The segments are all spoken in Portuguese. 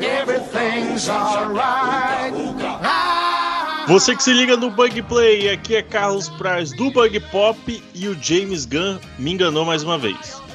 Everything's alright. Você que se liga no Bug Play, aqui é Carlos Praz do Bug Pop e o James Gunn me enganou mais uma vez.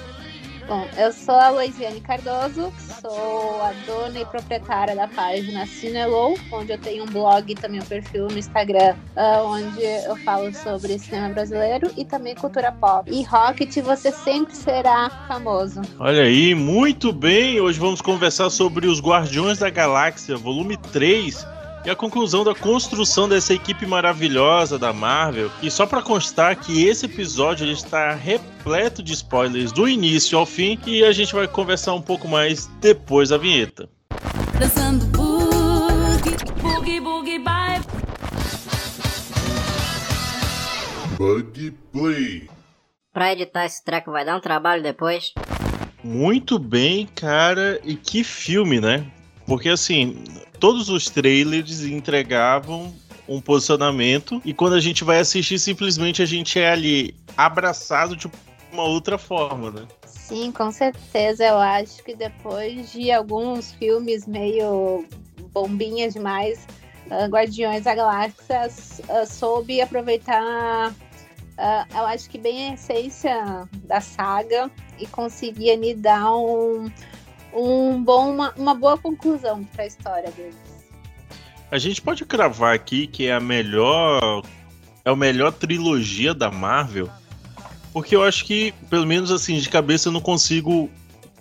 Bom, eu sou a Loisiane Cardoso, sou a dona e proprietária da página Cinelow, onde eu tenho um blog e também um perfil no Instagram, uh, onde eu falo sobre cinema brasileiro e também cultura pop. E Rocket, você sempre será famoso. Olha aí, muito bem! Hoje vamos conversar sobre os Guardiões da Galáxia, volume 3 e a conclusão da construção dessa equipe maravilhosa da Marvel. E só para constar que esse episódio ele está repleto de spoilers do início ao fim e a gente vai conversar um pouco mais depois da vinheta. Dançando boogie, boogie, boogie, bye. Bug Play. Pra editar esse treco vai dar um trabalho depois. Muito bem, cara, e que filme, né? Porque assim, todos os trailers entregavam um posicionamento e quando a gente vai assistir, simplesmente a gente é ali abraçado de uma outra forma, né? Sim, com certeza. Eu acho que depois de alguns filmes meio bombinhas demais, uh, Guardiões da Galáxia uh, soube aproveitar, uh, eu acho que bem a essência da saga e conseguia me dar um um bom, uma, uma boa conclusão para a história deles. A gente pode cravar aqui que é a melhor é a melhor trilogia da Marvel, porque eu acho que pelo menos assim de cabeça eu não consigo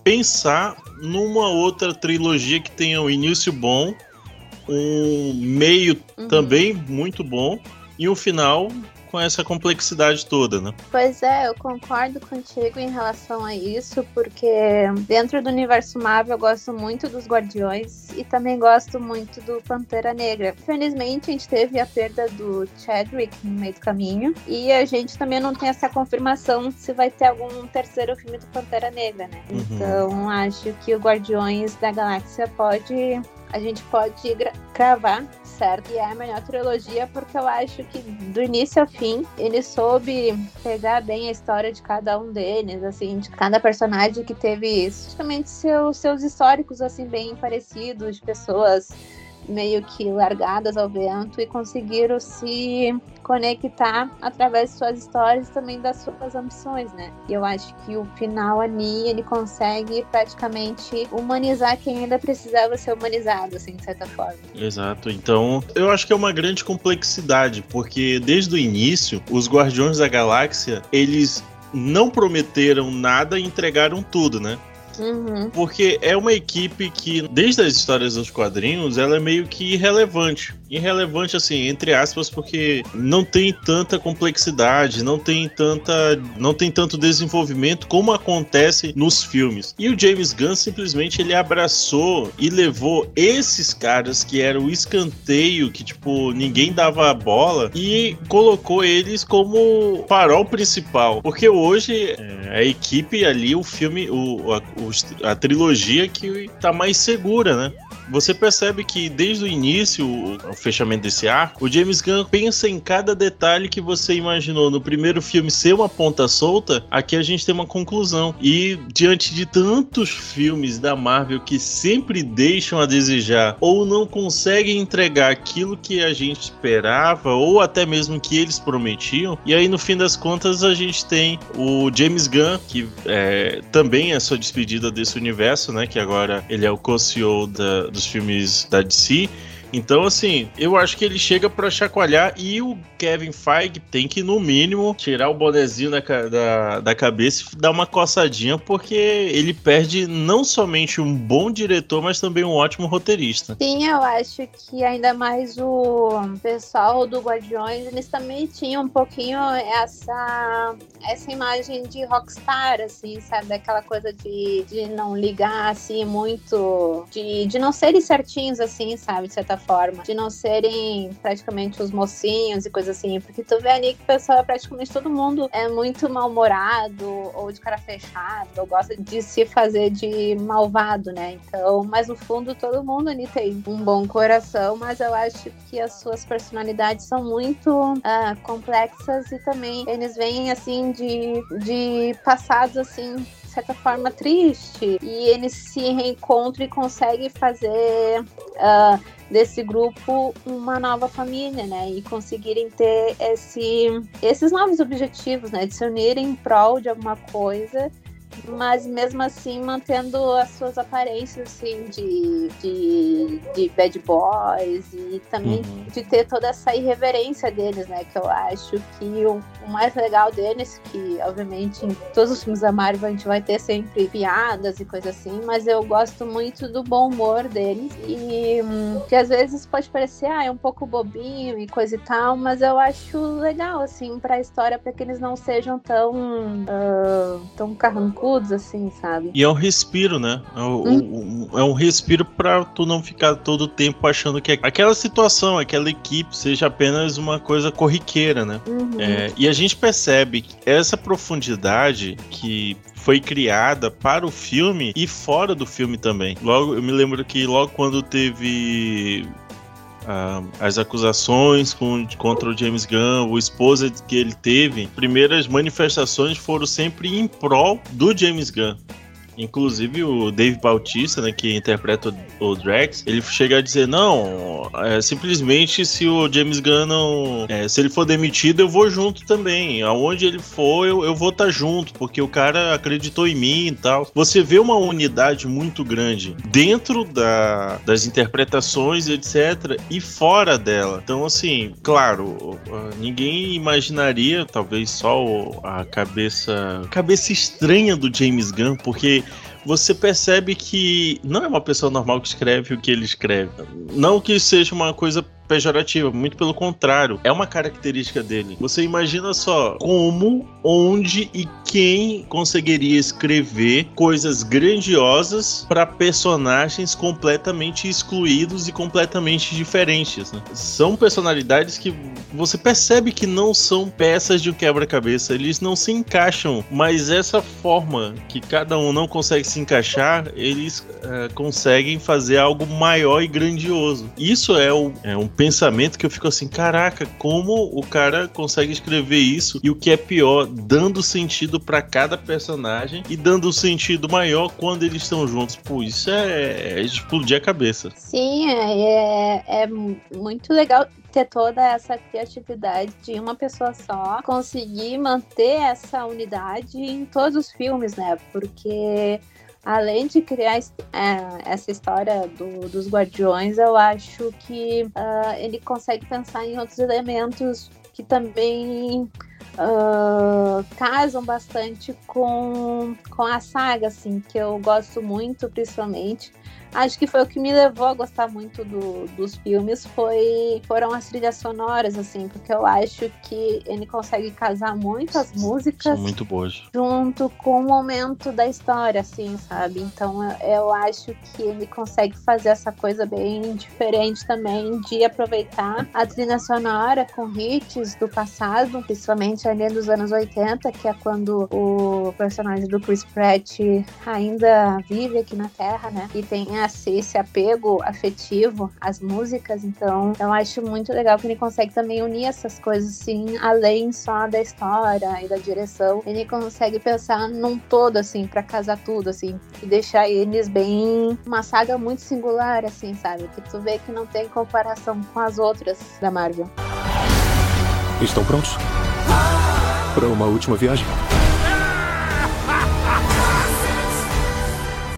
pensar numa outra trilogia que tenha um início bom, um meio uhum. também muito bom e um final com essa complexidade toda, né? Pois é, eu concordo contigo em relação a isso, porque dentro do universo Marvel eu gosto muito dos Guardiões e também gosto muito do Pantera Negra. Infelizmente a gente teve a perda do Chadwick no meio do caminho e a gente também não tem essa confirmação se vai ter algum terceiro filme do Pantera Negra, né? Uhum. Então acho que o Guardiões da Galáxia pode a gente pode cravar, certo? E é a melhor trilogia porque eu acho que do início ao fim ele soube pegar bem a história de cada um deles, assim, de cada personagem que teve justamente seus, seus históricos assim bem parecidos, de pessoas meio que largadas ao vento e conseguiram se conectar através de suas histórias e também das suas ambições, né? E eu acho que o final ali ele consegue praticamente humanizar quem ainda precisava ser humanizado, assim, de certa forma. Exato. Então, eu acho que é uma grande complexidade, porque desde o início, os Guardiões da Galáxia, eles não prometeram nada e entregaram tudo, né? Uhum. Porque é uma equipe que, desde as histórias dos quadrinhos, ela é meio que irrelevante. Irrelevante, assim, entre aspas, porque não tem tanta complexidade, não tem tanta. não tem tanto desenvolvimento como acontece nos filmes. E o James Gunn simplesmente ele abraçou e levou esses caras que eram o escanteio, que, tipo, ninguém dava a bola, e colocou eles como farol principal. Porque hoje é, a equipe ali, o filme, o, a, a trilogia que tá mais segura, né? Você percebe que desde o início, o fechamento desse arco, o James Gunn pensa em cada detalhe que você imaginou no primeiro filme ser uma ponta solta, aqui a gente tem uma conclusão. E diante de tantos filmes da Marvel que sempre deixam a desejar ou não conseguem entregar aquilo que a gente esperava ou até mesmo que eles prometiam, e aí no fim das contas a gente tem o James Gunn, que é, também é sua despedida desse universo, né? Que agora ele é o co-CEO da, dos filmes da DC. Então, assim, eu acho que ele chega para chacoalhar e o Kevin Feige tem que, no mínimo, tirar o bonezinho da, da, da cabeça e dar uma coçadinha, porque ele perde não somente um bom diretor, mas também um ótimo roteirista. Sim, eu acho que ainda mais o pessoal do Guardiões, eles também tinham um pouquinho essa, essa imagem de rockstar, assim, sabe? Aquela coisa de, de não ligar, assim, muito, de, de não serem certinhos, assim, sabe? De certa forma, de não serem praticamente os mocinhos e coisas assim, porque tu vê ali que o pessoal, praticamente todo mundo é muito mal-humorado ou de cara fechada, ou gosta de se fazer de malvado, né? Então, mas no fundo todo mundo ali tem um bom coração, mas eu acho que as suas personalidades são muito uh, complexas e também eles vêm assim de, de passados assim certa forma, triste. E eles se reencontram e conseguem fazer uh, desse grupo uma nova família, né? E conseguirem ter esse, esses novos objetivos, né? De se unirem em prol de alguma coisa mas mesmo assim mantendo as suas aparências assim de, de, de bad boys e também uhum. de ter toda essa irreverência deles, né? Que eu acho que o, o, mais legal deles, que obviamente em todos os filmes da Marvel a gente vai ter sempre piadas e coisas assim, mas eu gosto muito do bom humor deles e hum, que às vezes pode parecer ah, é um pouco bobinho e coisa e tal, mas eu acho legal assim para a história para que eles não sejam tão uh, tão carrancudos assim, sabe? E é um respiro, né? É um, hum? é um respiro pra tu não ficar todo o tempo achando que aquela situação, aquela equipe seja apenas uma coisa corriqueira, né? Uhum. É, e a gente percebe que essa profundidade que foi criada para o filme e fora do filme também. Logo, eu me lembro que logo quando teve Uh, as acusações com, contra o James Gunn, o esposa que ele teve, primeiras manifestações foram sempre em prol do James Gunn. Inclusive o Dave Bautista, né, que interpreta o, Drax, ele chega a dizer não, é, simplesmente se o James Gunn não, é, se ele for demitido eu vou junto também. Aonde ele for eu, eu vou estar tá junto, porque o cara acreditou em mim e tal. Você vê uma unidade muito grande dentro da, das interpretações etc e fora dela. Então assim, claro, ninguém imaginaria, talvez só a cabeça, cabeça estranha do James Gunn, porque você percebe que não é uma pessoa normal que escreve o que ele escreve. Não que seja uma coisa pejorativa, muito pelo contrário, é uma característica dele. Você imagina só como, onde e quem conseguiria escrever coisas grandiosas para personagens completamente excluídos e completamente diferentes. Né? São personalidades que você percebe que não são peças de um quebra-cabeça, eles não se encaixam, mas essa forma que cada um não consegue se encaixar, eles uh, conseguem fazer algo maior e grandioso. Isso é, o, é um pensamento que eu fico assim, caraca, como o cara consegue escrever isso e o que é pior, dando sentido para cada personagem e dando sentido maior quando eles estão juntos. Pô, isso é, é explodir a cabeça. Sim, é, é, é muito legal ter toda essa criatividade de uma pessoa só conseguir manter essa unidade em todos os filmes, né? Porque além de criar é, essa história do, dos Guardiões, eu acho que uh, ele consegue pensar em outros elementos que também uh, casam bastante com, com a saga, assim, que eu gosto muito, principalmente acho que foi o que me levou a gostar muito do, dos filmes foi foram as trilhas sonoras assim porque eu acho que ele consegue casar muitas músicas São muito boas. junto com o momento da história assim sabe? Então eu, eu acho que ele consegue fazer essa coisa bem diferente também de aproveitar a trilha sonora com hits do passado principalmente ali dos anos 80 que é quando o personagem do Chris Pratt ainda vive aqui na Terra né? E tem nascer esse apego afetivo às músicas, então eu acho muito legal que ele consegue também unir essas coisas assim, além só da história e da direção. Ele consegue pensar num todo, assim, para casar tudo, assim, e deixar eles bem. Uma saga muito singular, assim, sabe? Que tu vê que não tem comparação com as outras da Marvel. Estão prontos? Para uma última viagem?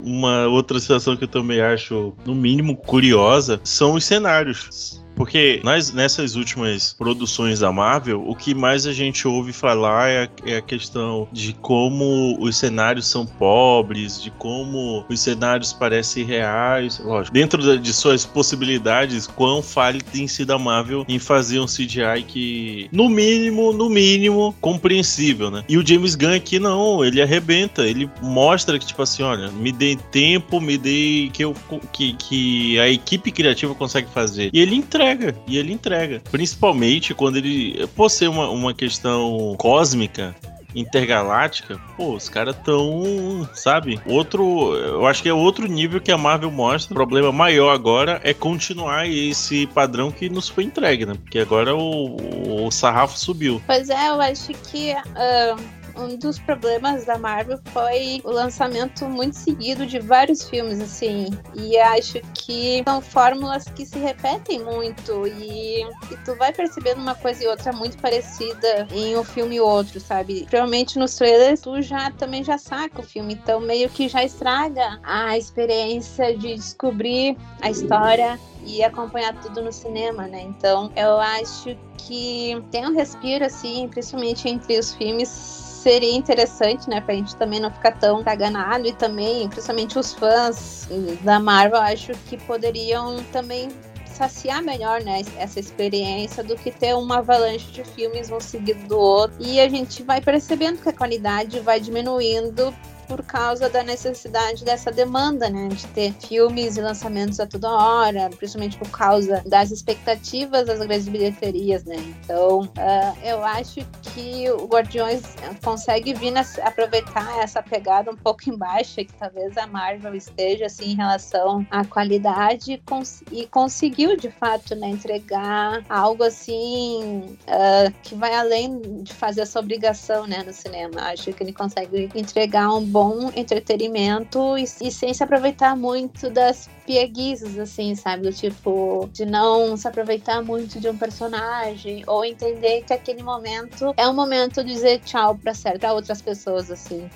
Uma outra situação que eu também acho, no mínimo, curiosa são os cenários. Porque nas, nessas últimas produções da Marvel, o que mais a gente ouve falar é a, é a, questão de como os cenários são pobres, de como os cenários parecem reais. Lógico, dentro de suas possibilidades, quão falha tem sido a Marvel em fazer um CGI que, no mínimo, no mínimo, compreensível, né? E o James Gunn aqui não, ele arrebenta, ele mostra que, tipo assim, olha, me dê tempo, me dê que, eu, que, que a equipe criativa consegue fazer. E ele entrega entrega. E ele entrega. Principalmente quando ele. Por ser uma, uma questão cósmica, intergaláctica, pô, os caras tão, sabe? Outro, eu acho que é outro nível que a Marvel mostra. O problema maior agora é continuar esse padrão que nos foi entregue, né? Porque agora o, o sarrafo subiu. Pois é, eu acho que uh, um dos problemas da Marvel foi o lançamento muito seguido de vários filmes, assim. E acho que são fórmulas que se repetem muito. E, e tu vai percebendo uma coisa e outra muito parecida em um filme e outro, sabe? Provavelmente nos trailers tu já também já saca o filme. Então meio que já estraga a experiência de descobrir a história e acompanhar tudo no cinema, né? Então eu acho que tem um respiro, assim, principalmente entre os filmes, seria interessante, né, pra gente também não ficar tão caganado e também, principalmente os fãs da Marvel, acho que poderiam também saciar melhor, né, essa experiência do que ter uma avalanche de filmes um seguido do outro. E a gente vai percebendo que a qualidade vai diminuindo por causa da necessidade dessa demanda, né? De ter filmes e lançamentos a toda hora, principalmente por causa das expectativas das grandes bilheterias, né? Então, uh, eu acho que o Guardiões consegue vir aproveitar essa pegada um pouco embaixo que talvez a Marvel esteja, assim, em relação à qualidade cons e conseguiu, de fato, né, entregar algo, assim, uh, que vai além de fazer essa obrigação, né, no cinema. Acho que ele consegue entregar um bom entretenimento e, e sem se aproveitar muito das pieguizes, assim, sabe? Do tipo, de não se aproveitar muito de um personagem ou entender que aquele momento é um momento de dizer tchau pra, certa, outras pessoas, assim.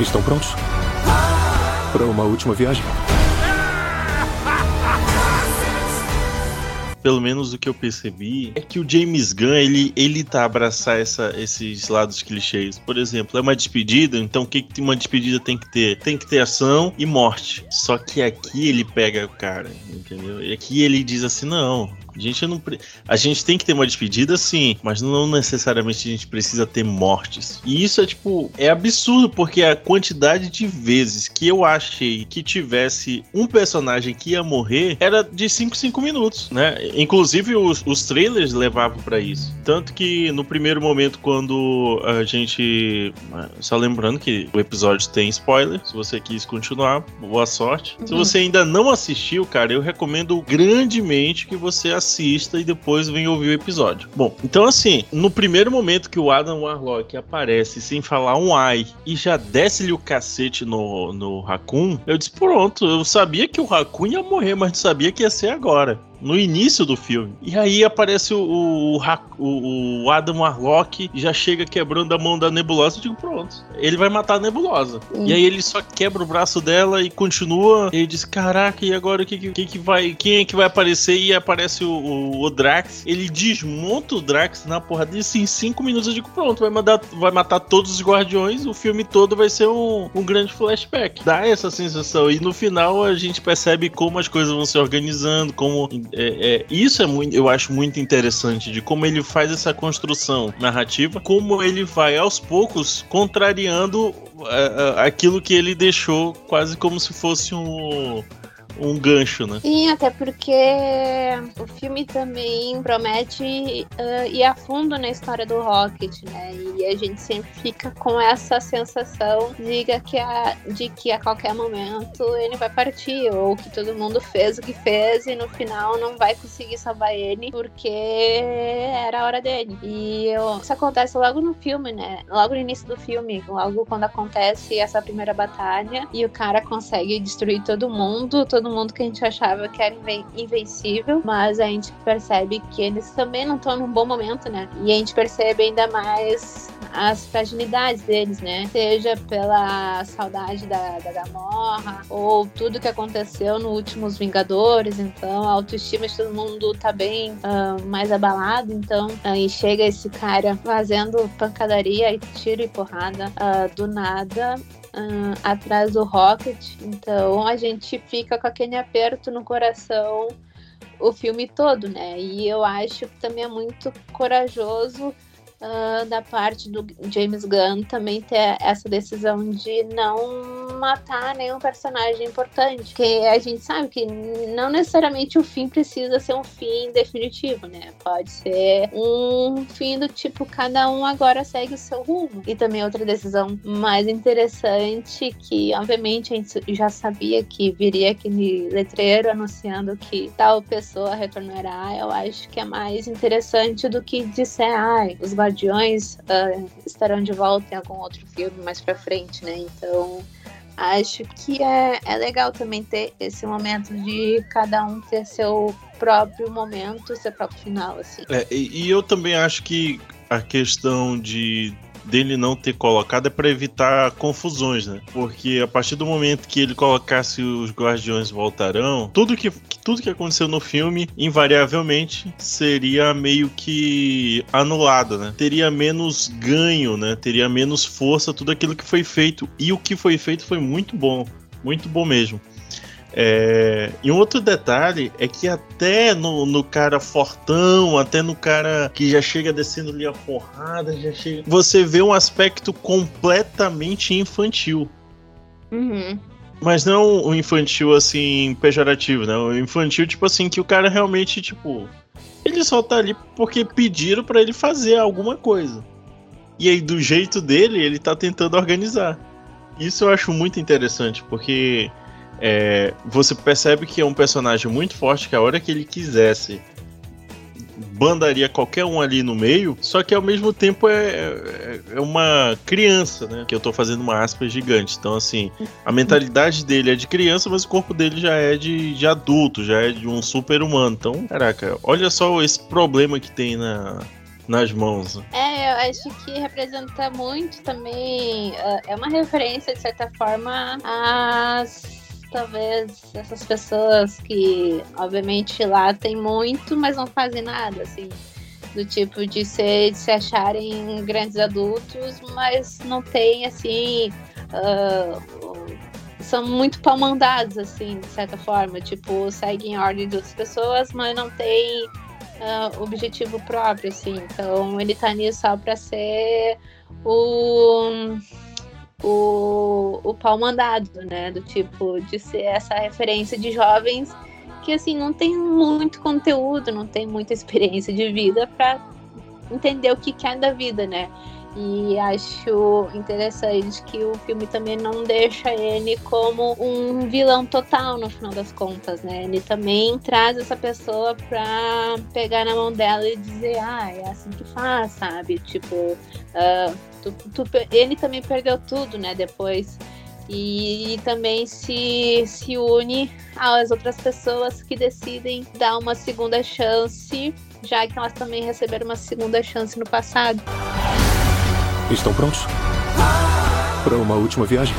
Estão prontos? Para uma última viagem? Pelo menos o que eu percebi, é que o James Gunn, ele, ele tá a abraçar essa, esses lados clichês. Por exemplo, é uma despedida, então o que, que uma despedida tem que ter? Tem que ter ação e morte. Só que aqui ele pega o cara, entendeu? E aqui ele diz assim: não, a gente não. A gente tem que ter uma despedida, sim, mas não necessariamente a gente precisa ter mortes. E isso é tipo. É absurdo, porque a quantidade de vezes que eu achei que tivesse um personagem que ia morrer era de 5 5 minutos, né? Inclusive os, os trailers levavam para isso. Tanto que no primeiro momento, quando a gente. Só lembrando que o episódio tem spoiler. Se você quis continuar, boa sorte. Uhum. Se você ainda não assistiu, cara, eu recomendo grandemente que você assista assista e depois vem ouvir o episódio. Bom, então assim, no primeiro momento que o Adam Warlock aparece sem falar um ai e já desce-lhe o cacete no, no Raccoon, eu disse: pronto, eu sabia que o Raccoon ia morrer, mas não sabia que ia ser agora no início do filme. E aí aparece o, o, o Adam Warlock já chega quebrando a mão da nebulosa. Eu digo, pronto, ele vai matar a nebulosa. E aí ele só quebra o braço dela e continua. E ele diz: Caraca, e agora o que, que, que vai. Quem é que vai aparecer? E aparece o, o, o Drax. Ele desmonta o Drax na porra disso em 5 minutos. Eu digo, pronto, vai, mandar, vai matar todos os guardiões. O filme todo vai ser um, um grande flashback. Dá essa sensação. E no final a gente percebe como as coisas vão se organizando, como é, é, isso é muito, eu acho muito interessante de como ele faz essa construção narrativa, como ele vai aos poucos contrariando é, é, aquilo que ele deixou quase como se fosse um um gancho, né? Sim, até porque o filme também promete uh, ir a fundo na história do Rocket, né? E a gente sempre fica com essa sensação de que a, de que a qualquer momento ele vai partir, ou que todo mundo fez o que fez e no final não vai conseguir salvar ele porque era a hora dele. E eu, isso acontece logo no filme, né? Logo no início do filme, logo quando acontece essa primeira batalha e o cara consegue destruir todo mundo, todo todo mundo que a gente achava que era invencível, mas a gente percebe que eles também não estão num bom momento, né? E a gente percebe ainda mais as fragilidades deles, né? Seja pela saudade da, da Gamorra, ou tudo que aconteceu nos últimos Vingadores, então a autoestima de todo mundo tá bem uh, mais abalado, então aí chega esse cara fazendo pancadaria e tiro e porrada uh, do nada uh, atrás do Rocket. Então a gente fica com aquele aperto no coração o filme todo, né? E eu acho que também é muito corajoso uh, da parte do James Gunn também ter essa decisão de não matar nenhum personagem importante. Porque a gente sabe que não necessariamente o fim precisa ser um fim definitivo, né? Pode ser um fim do tipo, cada um agora segue o seu rumo. E também outra decisão mais interessante, que obviamente a gente já sabia que viria aquele letreiro anunciando que tal pessoa retornará, eu acho que é mais interessante do que disser, ai, os guardiões Guardiões uh, estarão de volta em algum outro filme mais pra frente, né? Então acho que é, é legal também ter esse momento de cada um ter seu próprio momento, seu próprio final, assim. É, e eu também acho que a questão de dele não ter colocado é para evitar confusões, né? Porque a partir do momento que ele colocasse os Guardiões voltarão, tudo que tudo que aconteceu no filme invariavelmente seria meio que anulado, né? Teria menos ganho, né? Teria menos força tudo aquilo que foi feito e o que foi feito foi muito bom, muito bom mesmo. É... E um outro detalhe é que até no, no, cara fortão, até no cara que já chega descendo ali a porrada, já chega. Você vê um aspecto completamente infantil. Uhum. Mas não o infantil assim, pejorativo, né? O infantil, tipo assim, que o cara realmente, tipo. Ele só tá ali porque pediram para ele fazer alguma coisa. E aí, do jeito dele, ele tá tentando organizar. Isso eu acho muito interessante, porque é, você percebe que é um personagem muito forte que a hora que ele quisesse bandaria qualquer um ali no meio, só que ao mesmo tempo é, é, é uma criança, né? Que eu tô fazendo uma aspa gigante. Então, assim, a mentalidade dele é de criança, mas o corpo dele já é de, de adulto, já é de um super humano. Então, caraca, olha só esse problema que tem na, nas mãos. É, eu acho que representa muito também. Uh, é uma referência, de certa forma, às talvez essas pessoas que, obviamente, lá tem muito, mas não fazem nada, assim. Do tipo de, ser, de se acharem grandes adultos, mas não tem, assim. Uh, são muito palmandados, assim, de certa forma. Tipo, seguem a ordem de outras pessoas, mas não tem uh, objetivo próprio, assim. Então, ele tá nisso só pra ser o o, o pau mandado, né? Do tipo, de ser essa referência de jovens que, assim, não tem muito conteúdo, não tem muita experiência de vida para entender o que, que é da vida, né? E acho interessante que o filme também não deixa ele como um vilão total no final das contas, né? Ele também traz essa pessoa pra pegar na mão dela e dizer, ah, é assim que faz, sabe? Tipo, uh, tu, tu, ele também perdeu tudo, né? Depois. E, e também se, se une às outras pessoas que decidem dar uma segunda chance, já que elas também receberam uma segunda chance no passado. Estão prontos? Para uma última viagem?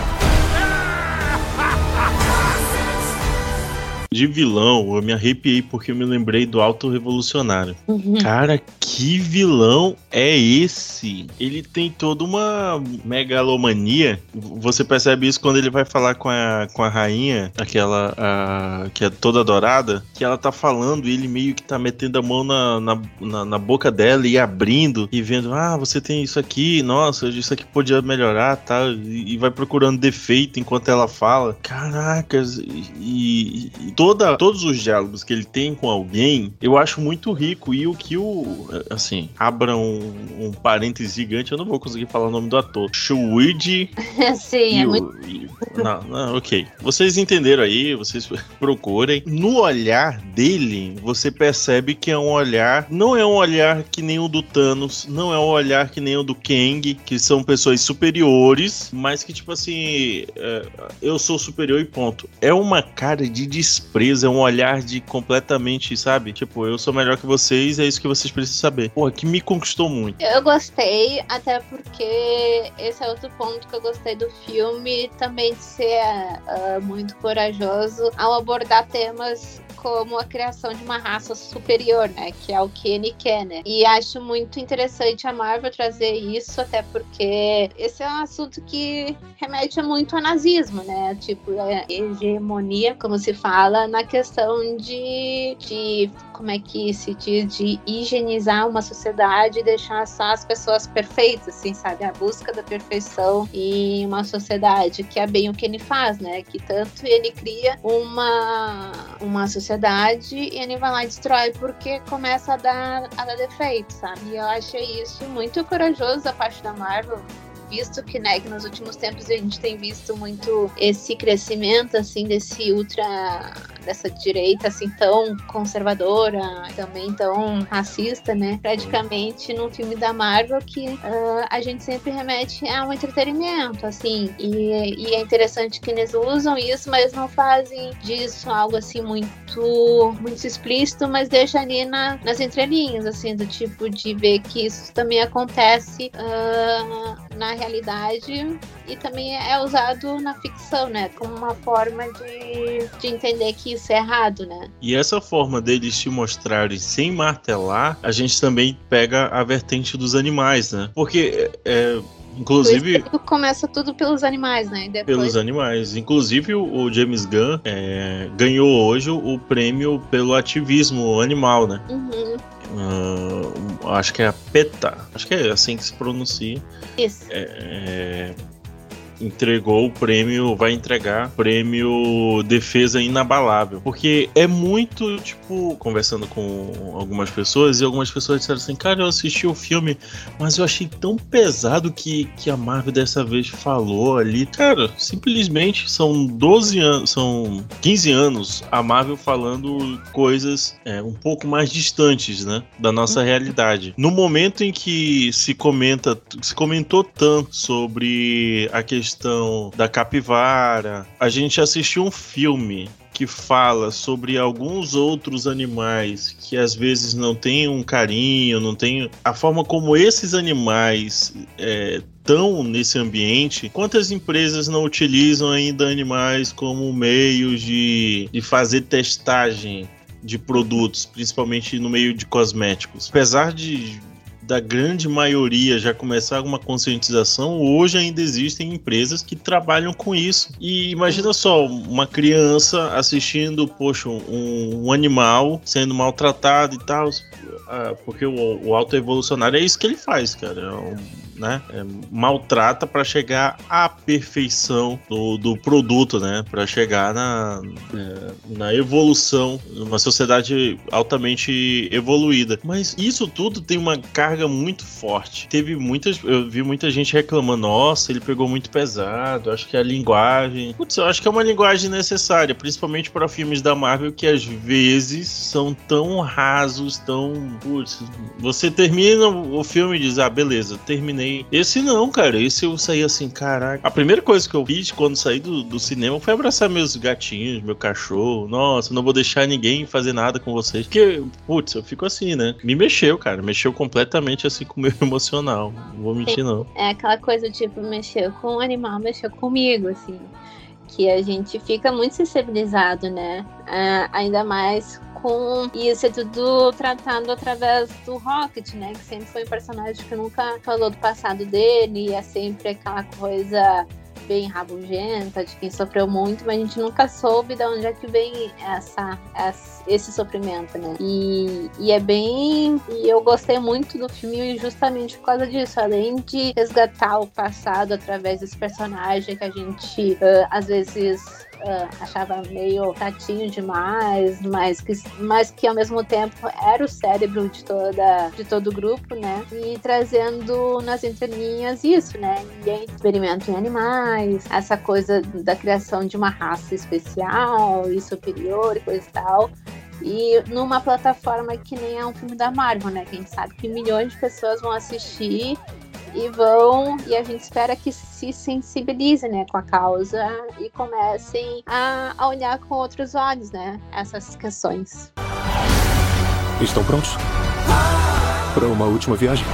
De vilão, eu me arrepiei porque eu me lembrei do Alto Revolucionário. Uhum. Cara, que vilão é esse? Ele tem toda uma megalomania. Você percebe isso quando ele vai falar com a, com a rainha, aquela a, que é toda dourada, que ela tá falando e ele meio que tá metendo a mão na, na, na, na boca dela e abrindo e vendo, ah, você tem isso aqui, nossa, isso aqui podia melhorar, tá? E, e vai procurando defeito enquanto ela fala. Caracas, e, e toda, todos os diálogos que ele tem com alguém, eu acho muito rico. E o que o. Assim, abra um, um parênteses gigante, eu não vou conseguir falar o nome do ator. Shuiji. Sim, é o, muito. Não, não, ok. Vocês entenderam aí, vocês procurem. No olhar dele, você percebe que é um olhar. Não é um olhar que nem o do Thanos, não é um olhar que nem o do Kang, que são pessoas superiores, mas que, tipo assim, é, eu sou superior e ponto. É uma cara de desprezo surpresa, é um olhar de completamente, sabe? Tipo, eu sou melhor que vocês, é isso que vocês precisam saber. Pô, que me conquistou muito. Eu gostei, até porque esse é outro ponto que eu gostei do filme, também de ser uh, muito corajoso ao abordar temas como a criação de uma raça superior, né? Que é o que ele quer, né? E acho muito interessante a Marvel trazer isso, até porque esse é um assunto que remete muito ao nazismo, né? Tipo, a hegemonia, como se fala, na questão de, de como é que se diz, de higienizar uma sociedade e deixar só as pessoas perfeitas, assim, sabe? A busca da perfeição em uma sociedade, que é bem o que ele faz, né? Que tanto ele cria uma, uma sociedade sociedade e ele vai lá e destrói porque começa a dar, a dar defeito, sabe? E eu achei isso muito corajoso da parte da Marvel visto que, né, que nos últimos tempos a gente tem visto muito esse crescimento, assim, desse ultra dessa direita assim tão conservadora, também tão racista, né? Praticamente num filme da Marvel que uh, a gente sempre remete a um entretenimento, assim. E, e, é interessante que eles usam isso, mas não fazem disso algo assim muito muito explícito, mas deixa ali na, nas entrelinhas, assim, do tipo de ver que isso também acontece uh, na realidade e também é usado na ficção, né? Como uma forma de, de entender que isso é errado, né? E essa forma deles te mostrarem sem martelar, a gente também pega a vertente dos animais, né? Porque é, Inclusive. Começa tudo pelos animais, né? Depois... Pelos animais. Inclusive, o, James Gunn é, ganhou hoje o prêmio pelo ativismo animal, né? Uhum. Uh, acho que é a PETA. Acho que é assim que se pronuncia. Isso. É, é entregou o prêmio, vai entregar prêmio Defesa Inabalável. Porque é muito, tipo, conversando com algumas pessoas, e algumas pessoas disseram assim: Cara, eu assisti o filme, mas eu achei tão pesado que, que a Marvel dessa vez falou ali. Cara, simplesmente são 12 anos, são 15 anos a Marvel falando coisas é, um pouco mais distantes, né? Da nossa uhum. realidade. No momento em que se comenta, se comentou tanto sobre a questão questão da capivara. A gente assistiu um filme que fala sobre alguns outros animais que às vezes não têm um carinho, não tem a forma como esses animais é, estão nesse ambiente, quantas empresas não utilizam ainda animais como meios de, de fazer testagem de produtos, principalmente no meio de cosméticos? Apesar de da grande maioria já começar alguma conscientização, hoje ainda existem empresas que trabalham com isso. E imagina só, uma criança assistindo, poxa, um, um animal sendo maltratado e tal, ah, porque o, o autoevolucionário é isso que ele faz, cara. É um né? É, maltrata para chegar à perfeição do, do produto, né? Para chegar na, é, na evolução, uma sociedade altamente evoluída. Mas isso tudo tem uma carga muito forte. Teve muitas, eu vi muita gente reclamando, nossa, ele pegou muito pesado. Acho que a linguagem, putz, eu acho que é uma linguagem necessária, principalmente para filmes da Marvel que às vezes são tão rasos, tão, putz, você termina o filme e diz, ah, beleza, terminei esse não, cara. Esse eu saí assim, caraca. A primeira coisa que eu fiz quando saí do, do cinema foi abraçar meus gatinhos, meu cachorro. Nossa, não vou deixar ninguém fazer nada com vocês. Porque, putz, eu fico assim, né? Me mexeu, cara. Mexeu completamente assim com o meu emocional. Não vou mentir, não. É aquela coisa, tipo, mexeu com o animal, mexeu comigo, assim que a gente fica muito sensibilizado, né? Uh, ainda mais com isso é tudo tratado através do Rocket, né? Que sempre foi um personagem que nunca falou do passado dele, e é sempre aquela coisa bem rabugenta, de quem sofreu muito, mas a gente nunca soube de onde é que vem essa, essa esse sofrimento, né? E, e é bem. E eu gostei muito do filme justamente por causa disso. Além de resgatar o passado através desse personagem que a gente uh, às vezes uh, achava meio tatinho demais, mas que, mas que ao mesmo tempo era o cérebro de, toda, de todo o grupo, né? E trazendo nas entrelinhas isso, né? E experimento em animais, essa coisa da criação de uma raça especial e superior e coisa e tal. E numa plataforma que nem é um filme da Marvel, né? Quem sabe que milhões de pessoas vão assistir e vão e a gente espera que se sensibilizem né, com a causa e comecem a, a olhar com outros olhos né, essas questões. Estão prontos? Para uma última viagem?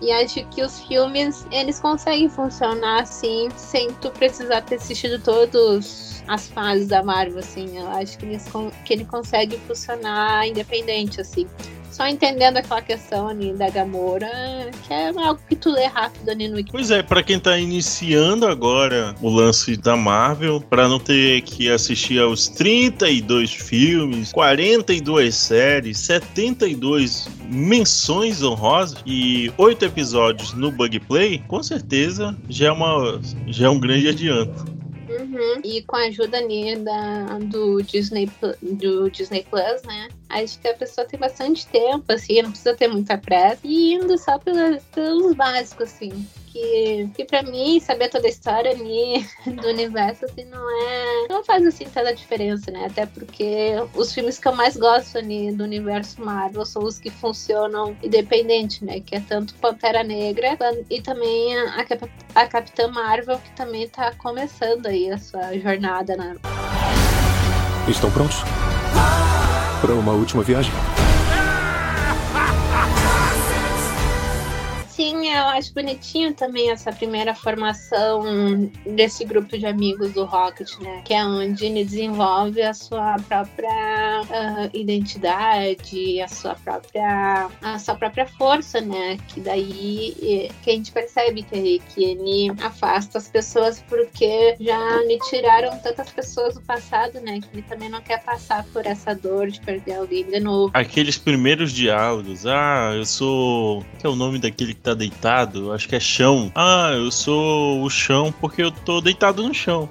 E acho que os filmes, eles conseguem funcionar assim, sem tu precisar ter assistido todos as fases da Marvel, assim. Eu acho que, eles, que ele consegue funcionar independente, assim só entendendo aquela questão ali da Gamora, que é algo que tu lê rápido ali no Pois é, para quem tá iniciando agora o lance da Marvel, para não ter que assistir aos 32 filmes, 42 séries, 72 menções honrosas e 8 episódios no Bug Play, com certeza já é, uma, já é um grande adianto. Uhum. E com a ajuda ali da, do, Disney, do Disney Plus, né? Acho que a pessoa tem bastante tempo, assim, não precisa ter muita pressa. E indo só pelos, pelos básicos, assim que, que pra mim, saber toda a história ali do universo, assim, não é. Não faz assim tanta diferença, né? Até porque os filmes que eu mais gosto ali do universo Marvel são os que funcionam independente, né? Que é tanto Pantera Negra e também a, a Capitã Marvel, que também tá começando aí a sua jornada, né? Estão prontos? Para uma última viagem? Sim, eu acho bonitinho também essa primeira formação desse grupo de amigos do Rocket, né? Que é onde ele desenvolve a sua própria uh, identidade, a sua própria, a sua própria força, né? Que daí que a gente percebe que, que ele afasta as pessoas porque já lhe tiraram tantas pessoas do passado, né? Que ele também não quer passar por essa dor de perder alguém de novo. Aqueles primeiros diálogos, ah, eu sou. que é o nome daquele que tá deitado, acho que é chão. Ah, eu sou o chão porque eu tô deitado no chão.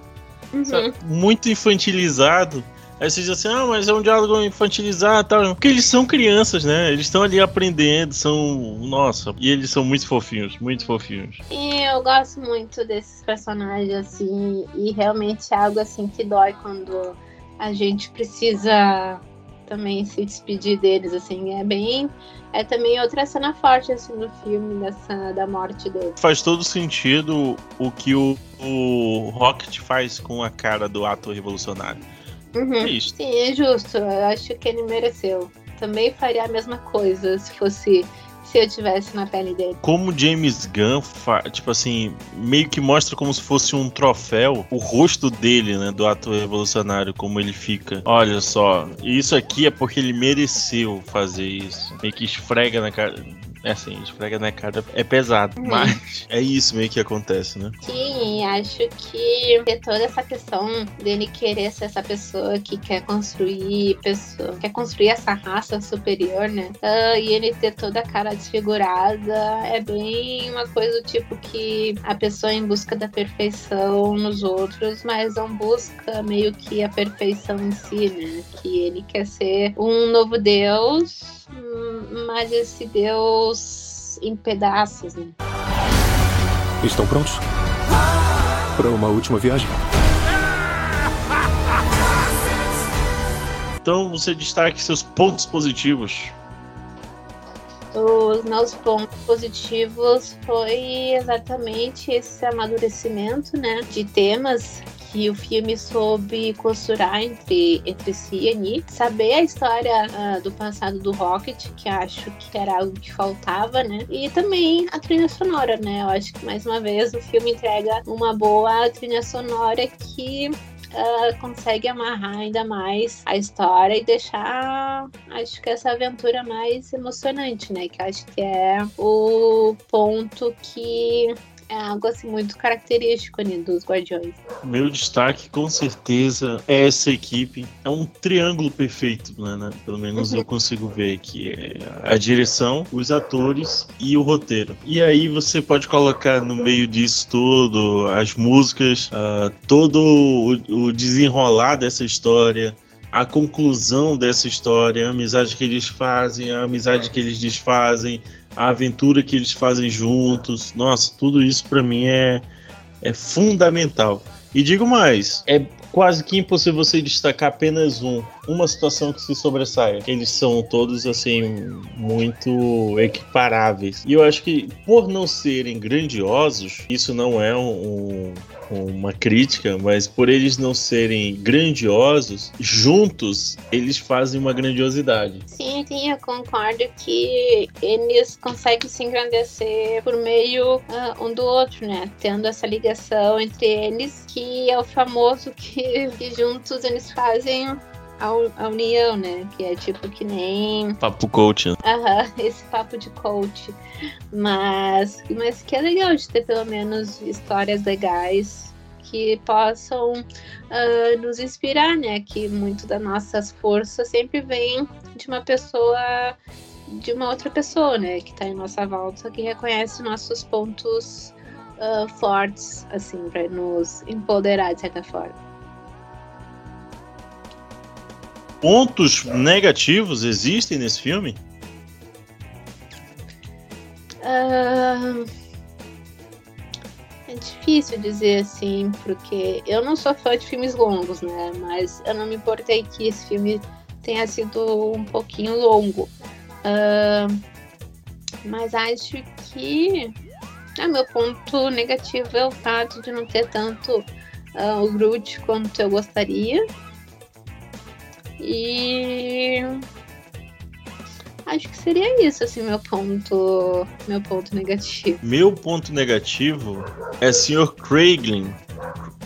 Uhum. Muito infantilizado. Aí você diz assim, ah, mas é um diálogo infantilizado tal. Porque eles são crianças, né? Eles estão ali aprendendo, são. Nossa, e eles são muito fofinhos, muito fofinhos. E eu gosto muito desses personagens, assim, e realmente é algo assim que dói quando a gente precisa também se despedir deles, assim, é bem é também outra cena forte assim do filme dessa da morte dele. Faz todo sentido o que o, o Rocket faz com a cara do ato revolucionário. Uhum. É isso. Sim, é justo. Eu acho que ele mereceu. Também faria a mesma coisa se fosse se eu tivesse na pele dele. Como James Gunn, tipo assim, meio que mostra como se fosse um troféu o rosto dele, né, do ato revolucionário, como ele fica. Olha só, isso aqui é porque ele mereceu fazer isso. Meio que esfrega na cara é assim, esfrega na cara é pesado, uhum. mas é isso meio que acontece, né? Sim, acho que ter toda essa questão dele querer ser essa pessoa que quer construir pessoa, quer construir essa raça superior, né? Uh, e ele ter toda a cara desfigurada é bem uma coisa do tipo que a pessoa em busca da perfeição nos outros, mas não busca meio que a perfeição em si, né? Que ele quer ser um novo Deus mas esse Deus em pedaços, né? Estão prontos? Para uma última viagem? Então você destaque seus pontos positivos. Os meus pontos positivos foi exatamente esse amadurecimento, né, de temas que o filme soube costurar entre, entre si e Nick, saber a história uh, do passado do Rocket, que acho que era algo que faltava, né? E também a trilha sonora, né? Eu acho que mais uma vez o filme entrega uma boa trilha sonora que Uh, consegue amarrar ainda mais a história e deixar, acho que essa aventura mais emocionante, né? Que acho que é o ponto que é algo assim muito característico ali dos Guardiões. Meu destaque, com certeza, é essa equipe. É um triângulo perfeito, né? né? Pelo menos uhum. eu consigo ver que é a direção, os atores e o roteiro. E aí você pode colocar no meio disso tudo as músicas, uh, todo o, o desenrolar dessa história a conclusão dessa história, a amizade que eles fazem, a amizade que eles desfazem, a aventura que eles fazem juntos. Nossa, tudo isso para mim é, é fundamental. E digo mais, é quase que impossível você destacar apenas um, uma situação que se sobressaia. Eles são todos assim muito equiparáveis. E eu acho que por não serem grandiosos, isso não é um, um uma crítica, mas por eles não serem grandiosos, juntos eles fazem uma grandiosidade. Sim, sim, eu concordo que eles conseguem se engrandecer por meio uh, um do outro, né? Tendo essa ligação entre eles, que é o famoso que, que juntos eles fazem a, união, né? Que é tipo que nem. Papo coach. Né? Aham, esse papo de coach. Mas, mas que é legal de ter pelo menos histórias legais que possam uh, nos inspirar, né? Que muito das nossas forças sempre vem de uma pessoa, de uma outra pessoa, né? Que tá em nossa volta, que reconhece nossos pontos uh, fortes, assim, para nos empoderar de certa forma. Pontos negativos existem nesse filme? Uh, é difícil dizer assim, porque eu não sou fã de filmes longos, né? Mas eu não me importei que esse filme tenha sido um pouquinho longo. Uh, mas acho que ah, meu ponto negativo é o fato de não ter tanto uh, o Groot quanto eu gostaria. E acho que seria isso, assim, meu ponto, meu ponto negativo. Meu ponto negativo é Sr. Craiglin.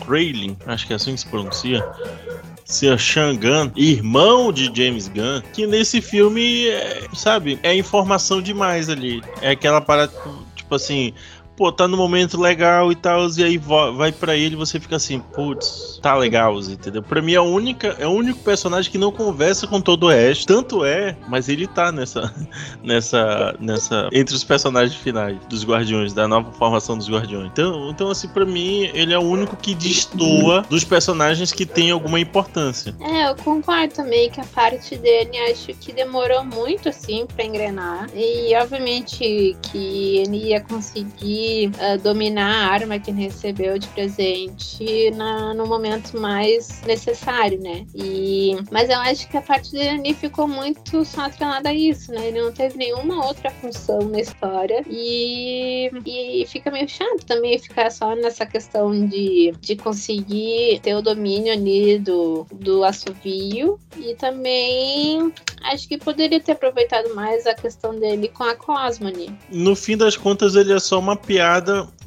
Craiglin, acho que é assim que se pronuncia. Sr. Sean Gunn, irmão de James Gunn, que nesse filme, é, sabe, é informação demais ali. É aquela parada, tipo assim, pô, tá no momento legal e tal, e aí vai para ele você fica assim, putz, tá legal, entendeu? Pra mim é, a única, é o único personagem que não conversa com todo o resto. Tanto é, mas ele tá nessa, nessa, nessa, entre os personagens finais dos Guardiões, da nova formação dos Guardiões. Então, então assim, pra mim, ele é o único que destoa dos personagens que tem alguma importância. É, eu concordo também que a parte dele acho que demorou muito, assim, pra engrenar. E, obviamente, que ele ia conseguir uh, dominar a arma que recebeu de presente na, no momento mais necessário, né? E, mas eu acho que a parte dele ficou muito só atrelada a isso, né? Ele não teve nenhuma outra função na história e, e fica meio chato também ficar só nessa questão de, de conseguir ter o domínio ali do, do assovio e também acho que poderia ter aproveitado mais a questão dele com a Cosmone. No fim das contas, ele é só uma piada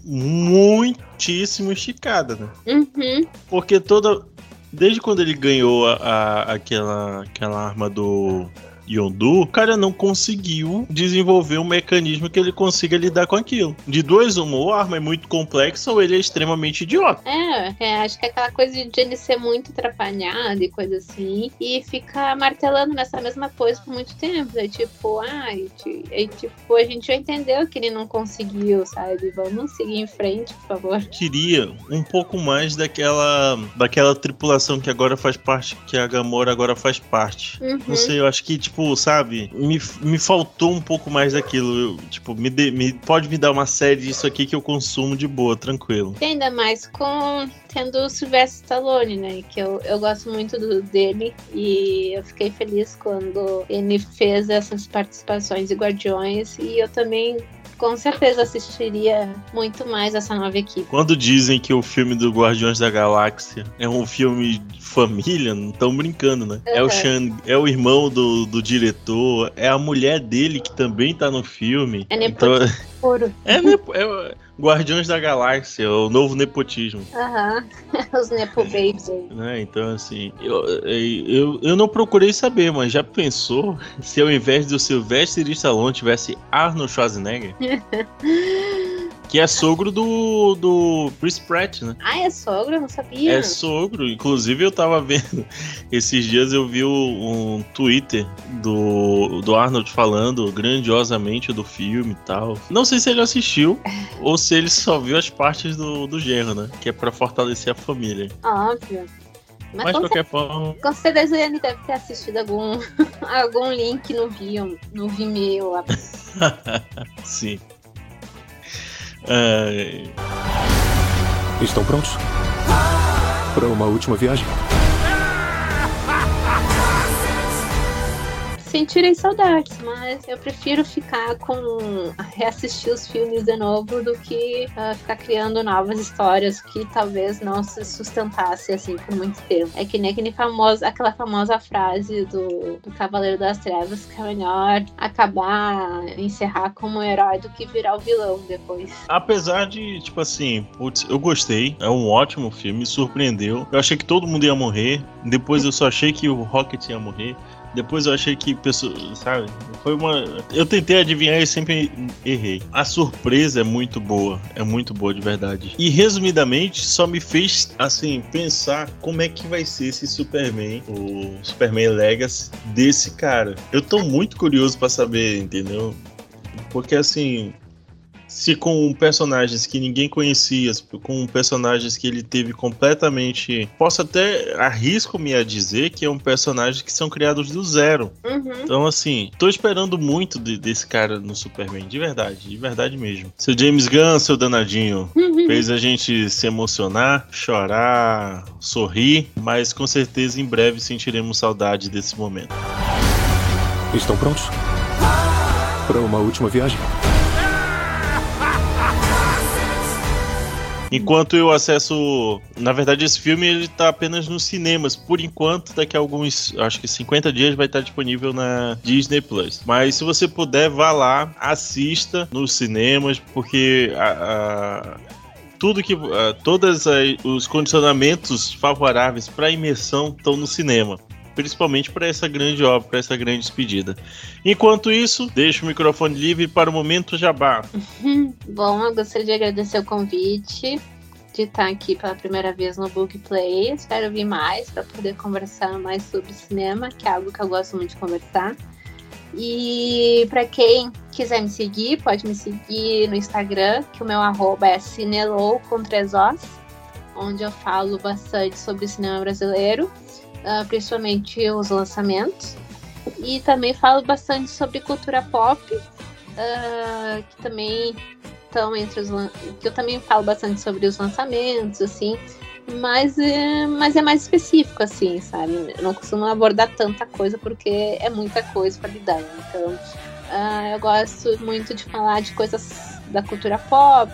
muitíssimo esticada, né? Uhum. Porque toda. Desde quando ele ganhou a, a, aquela, aquela arma do Yondu, o cara não conseguiu desenvolver um mecanismo que ele consiga lidar com aquilo. De dois, uma, ou a arma é muito complexa ou ele é extremamente idiota. É, é, acho que é aquela coisa de ele ser muito atrapalhado e coisa assim, e ficar martelando nessa mesma coisa por muito tempo. É tipo, ai, é, tipo, a gente já entendeu que ele não conseguiu, sabe? Vamos seguir em frente, por favor. Queria um pouco mais daquela, daquela tripulação que agora faz parte, que a Gamora agora faz parte. Uhum. Não sei, eu acho que, tipo, tipo, sabe, me, me faltou um pouco mais daquilo. Eu, tipo, me, de, me pode me dar uma série disso aqui que eu consumo de boa, tranquilo. E ainda mais com tendo o Sylvester Stallone, né? Que eu, eu gosto muito do, dele e eu fiquei feliz quando ele fez essas participações de Guardiões e eu também com certeza assistiria muito mais essa nova equipe. Quando dizem que o filme do Guardiões da Galáxia é um filme de família, não estão brincando, né? Uhum. É o Sean, é o irmão do, do diretor, é a mulher dele que também tá no filme. É então, puro. É, é, Guardiões da Galáxia, o novo nepotismo. Aham, uhum. os Nepo Babies aí. Né? Então, assim, eu, eu, eu não procurei saber, mas já pensou se ao invés do Sylvester Stallone tivesse Arnold Schwarzenegger? Que é sogro do, do Chris Pratt, né? Ah, é sogro? Eu não sabia. É sogro. Inclusive, eu tava vendo. Esses dias eu vi um Twitter do, do Arnold falando grandiosamente do filme e tal. Não sei se ele assistiu ou se ele só viu as partes do, do genro, né? Que é pra fortalecer a família. Óbvio. Mas, Mas de qualquer forma. Com certeza ele deve ter assistido algum, algum link no, Vimeo, no Vimeo lá. Sim. Estão prontos? Para uma última viagem? Sentirei saudades, mas eu prefiro ficar com reassistir os filmes de novo do que uh, ficar criando novas histórias que talvez não se sustentasse assim por muito tempo. É que nem aquele famoso, aquela famosa frase do, do Cavaleiro das Trevas que é melhor acabar, encerrar como herói do que virar o vilão depois. Apesar de, tipo assim, putz, eu gostei, é um ótimo filme, me surpreendeu. Eu achei que todo mundo ia morrer, depois eu só achei que o Rocket ia morrer. Depois eu achei que pessoa, sabe? Foi uma. Eu tentei adivinhar e sempre errei. A surpresa é muito boa, é muito boa de verdade. E resumidamente, só me fez assim pensar como é que vai ser esse Superman, o Superman Legacy desse cara. Eu tô muito curioso para saber, entendeu? Porque assim, se com personagens que ninguém conhecia, com personagens que ele teve completamente. Posso até arrisco-me a dizer que é um personagem que são criados do zero. Uhum. Então, assim, tô esperando muito de- desse cara no Superman, de verdade, de verdade mesmo. Seu James Gunn, seu danadinho, fez a gente se emocionar, chorar, sorrir, mas com certeza em breve sentiremos saudade desse momento. Estão prontos? Para uma última viagem? Enquanto eu acesso, na verdade esse filme ele tá apenas nos cinemas, por enquanto, daqui a alguns, acho que 50 dias vai estar disponível na Disney Plus. Mas se você puder, vá lá, assista nos cinemas, porque a- a- tudo que a- todos os condicionamentos favoráveis para imersão estão no cinema. Principalmente para essa grande obra, para essa grande despedida. Enquanto isso, deixo o microfone livre para o momento jabá. Bom, eu gostaria de agradecer o convite de estar aqui pela primeira vez no Book Play. Espero vir mais para poder conversar mais sobre cinema, que é algo que eu gosto muito de conversar. E para quem quiser me seguir, pode me seguir no Instagram, que o meu arroba é Cinelow com três Os, onde eu falo bastante sobre cinema brasileiro, ah, principalmente os lançamentos. E também falo bastante sobre cultura pop, ah, que também estão entre os que eu também falo bastante sobre os lançamentos, assim, mas é, mas é mais específico, assim, sabe? Eu não costumo abordar tanta coisa porque é muita coisa para lidar. Então, ah, eu gosto muito de falar de coisas da cultura pop,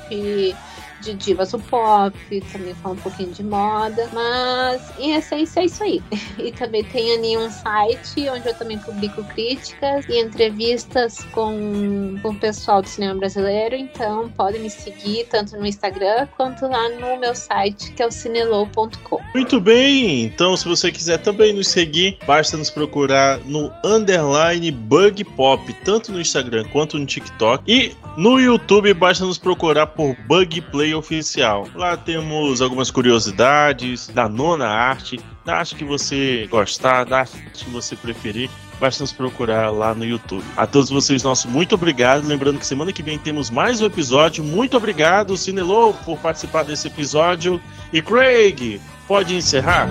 de divas do pop, também falo um pouquinho de moda, mas em essência é isso aí. E também tem ali um site onde eu também publico críticas e entrevistas com, com o pessoal do cinema brasileiro. Então podem me seguir tanto no Instagram quanto lá no meu site, que é o cinelow.com. Muito bem, então se você quiser também nos seguir, basta nos procurar no underline Bug Pop, tanto no Instagram quanto no TikTok. E no YouTube basta nos procurar por Bug Play Oficial. Lá temos algumas curiosidades da nona arte, da arte que você gostar, da arte que você preferir. Basta nos procurar lá no YouTube. A todos vocês, nosso muito obrigado. Lembrando que semana que vem temos mais um episódio. Muito obrigado, Cinelow, por participar desse episódio. E Craig, pode encerrar?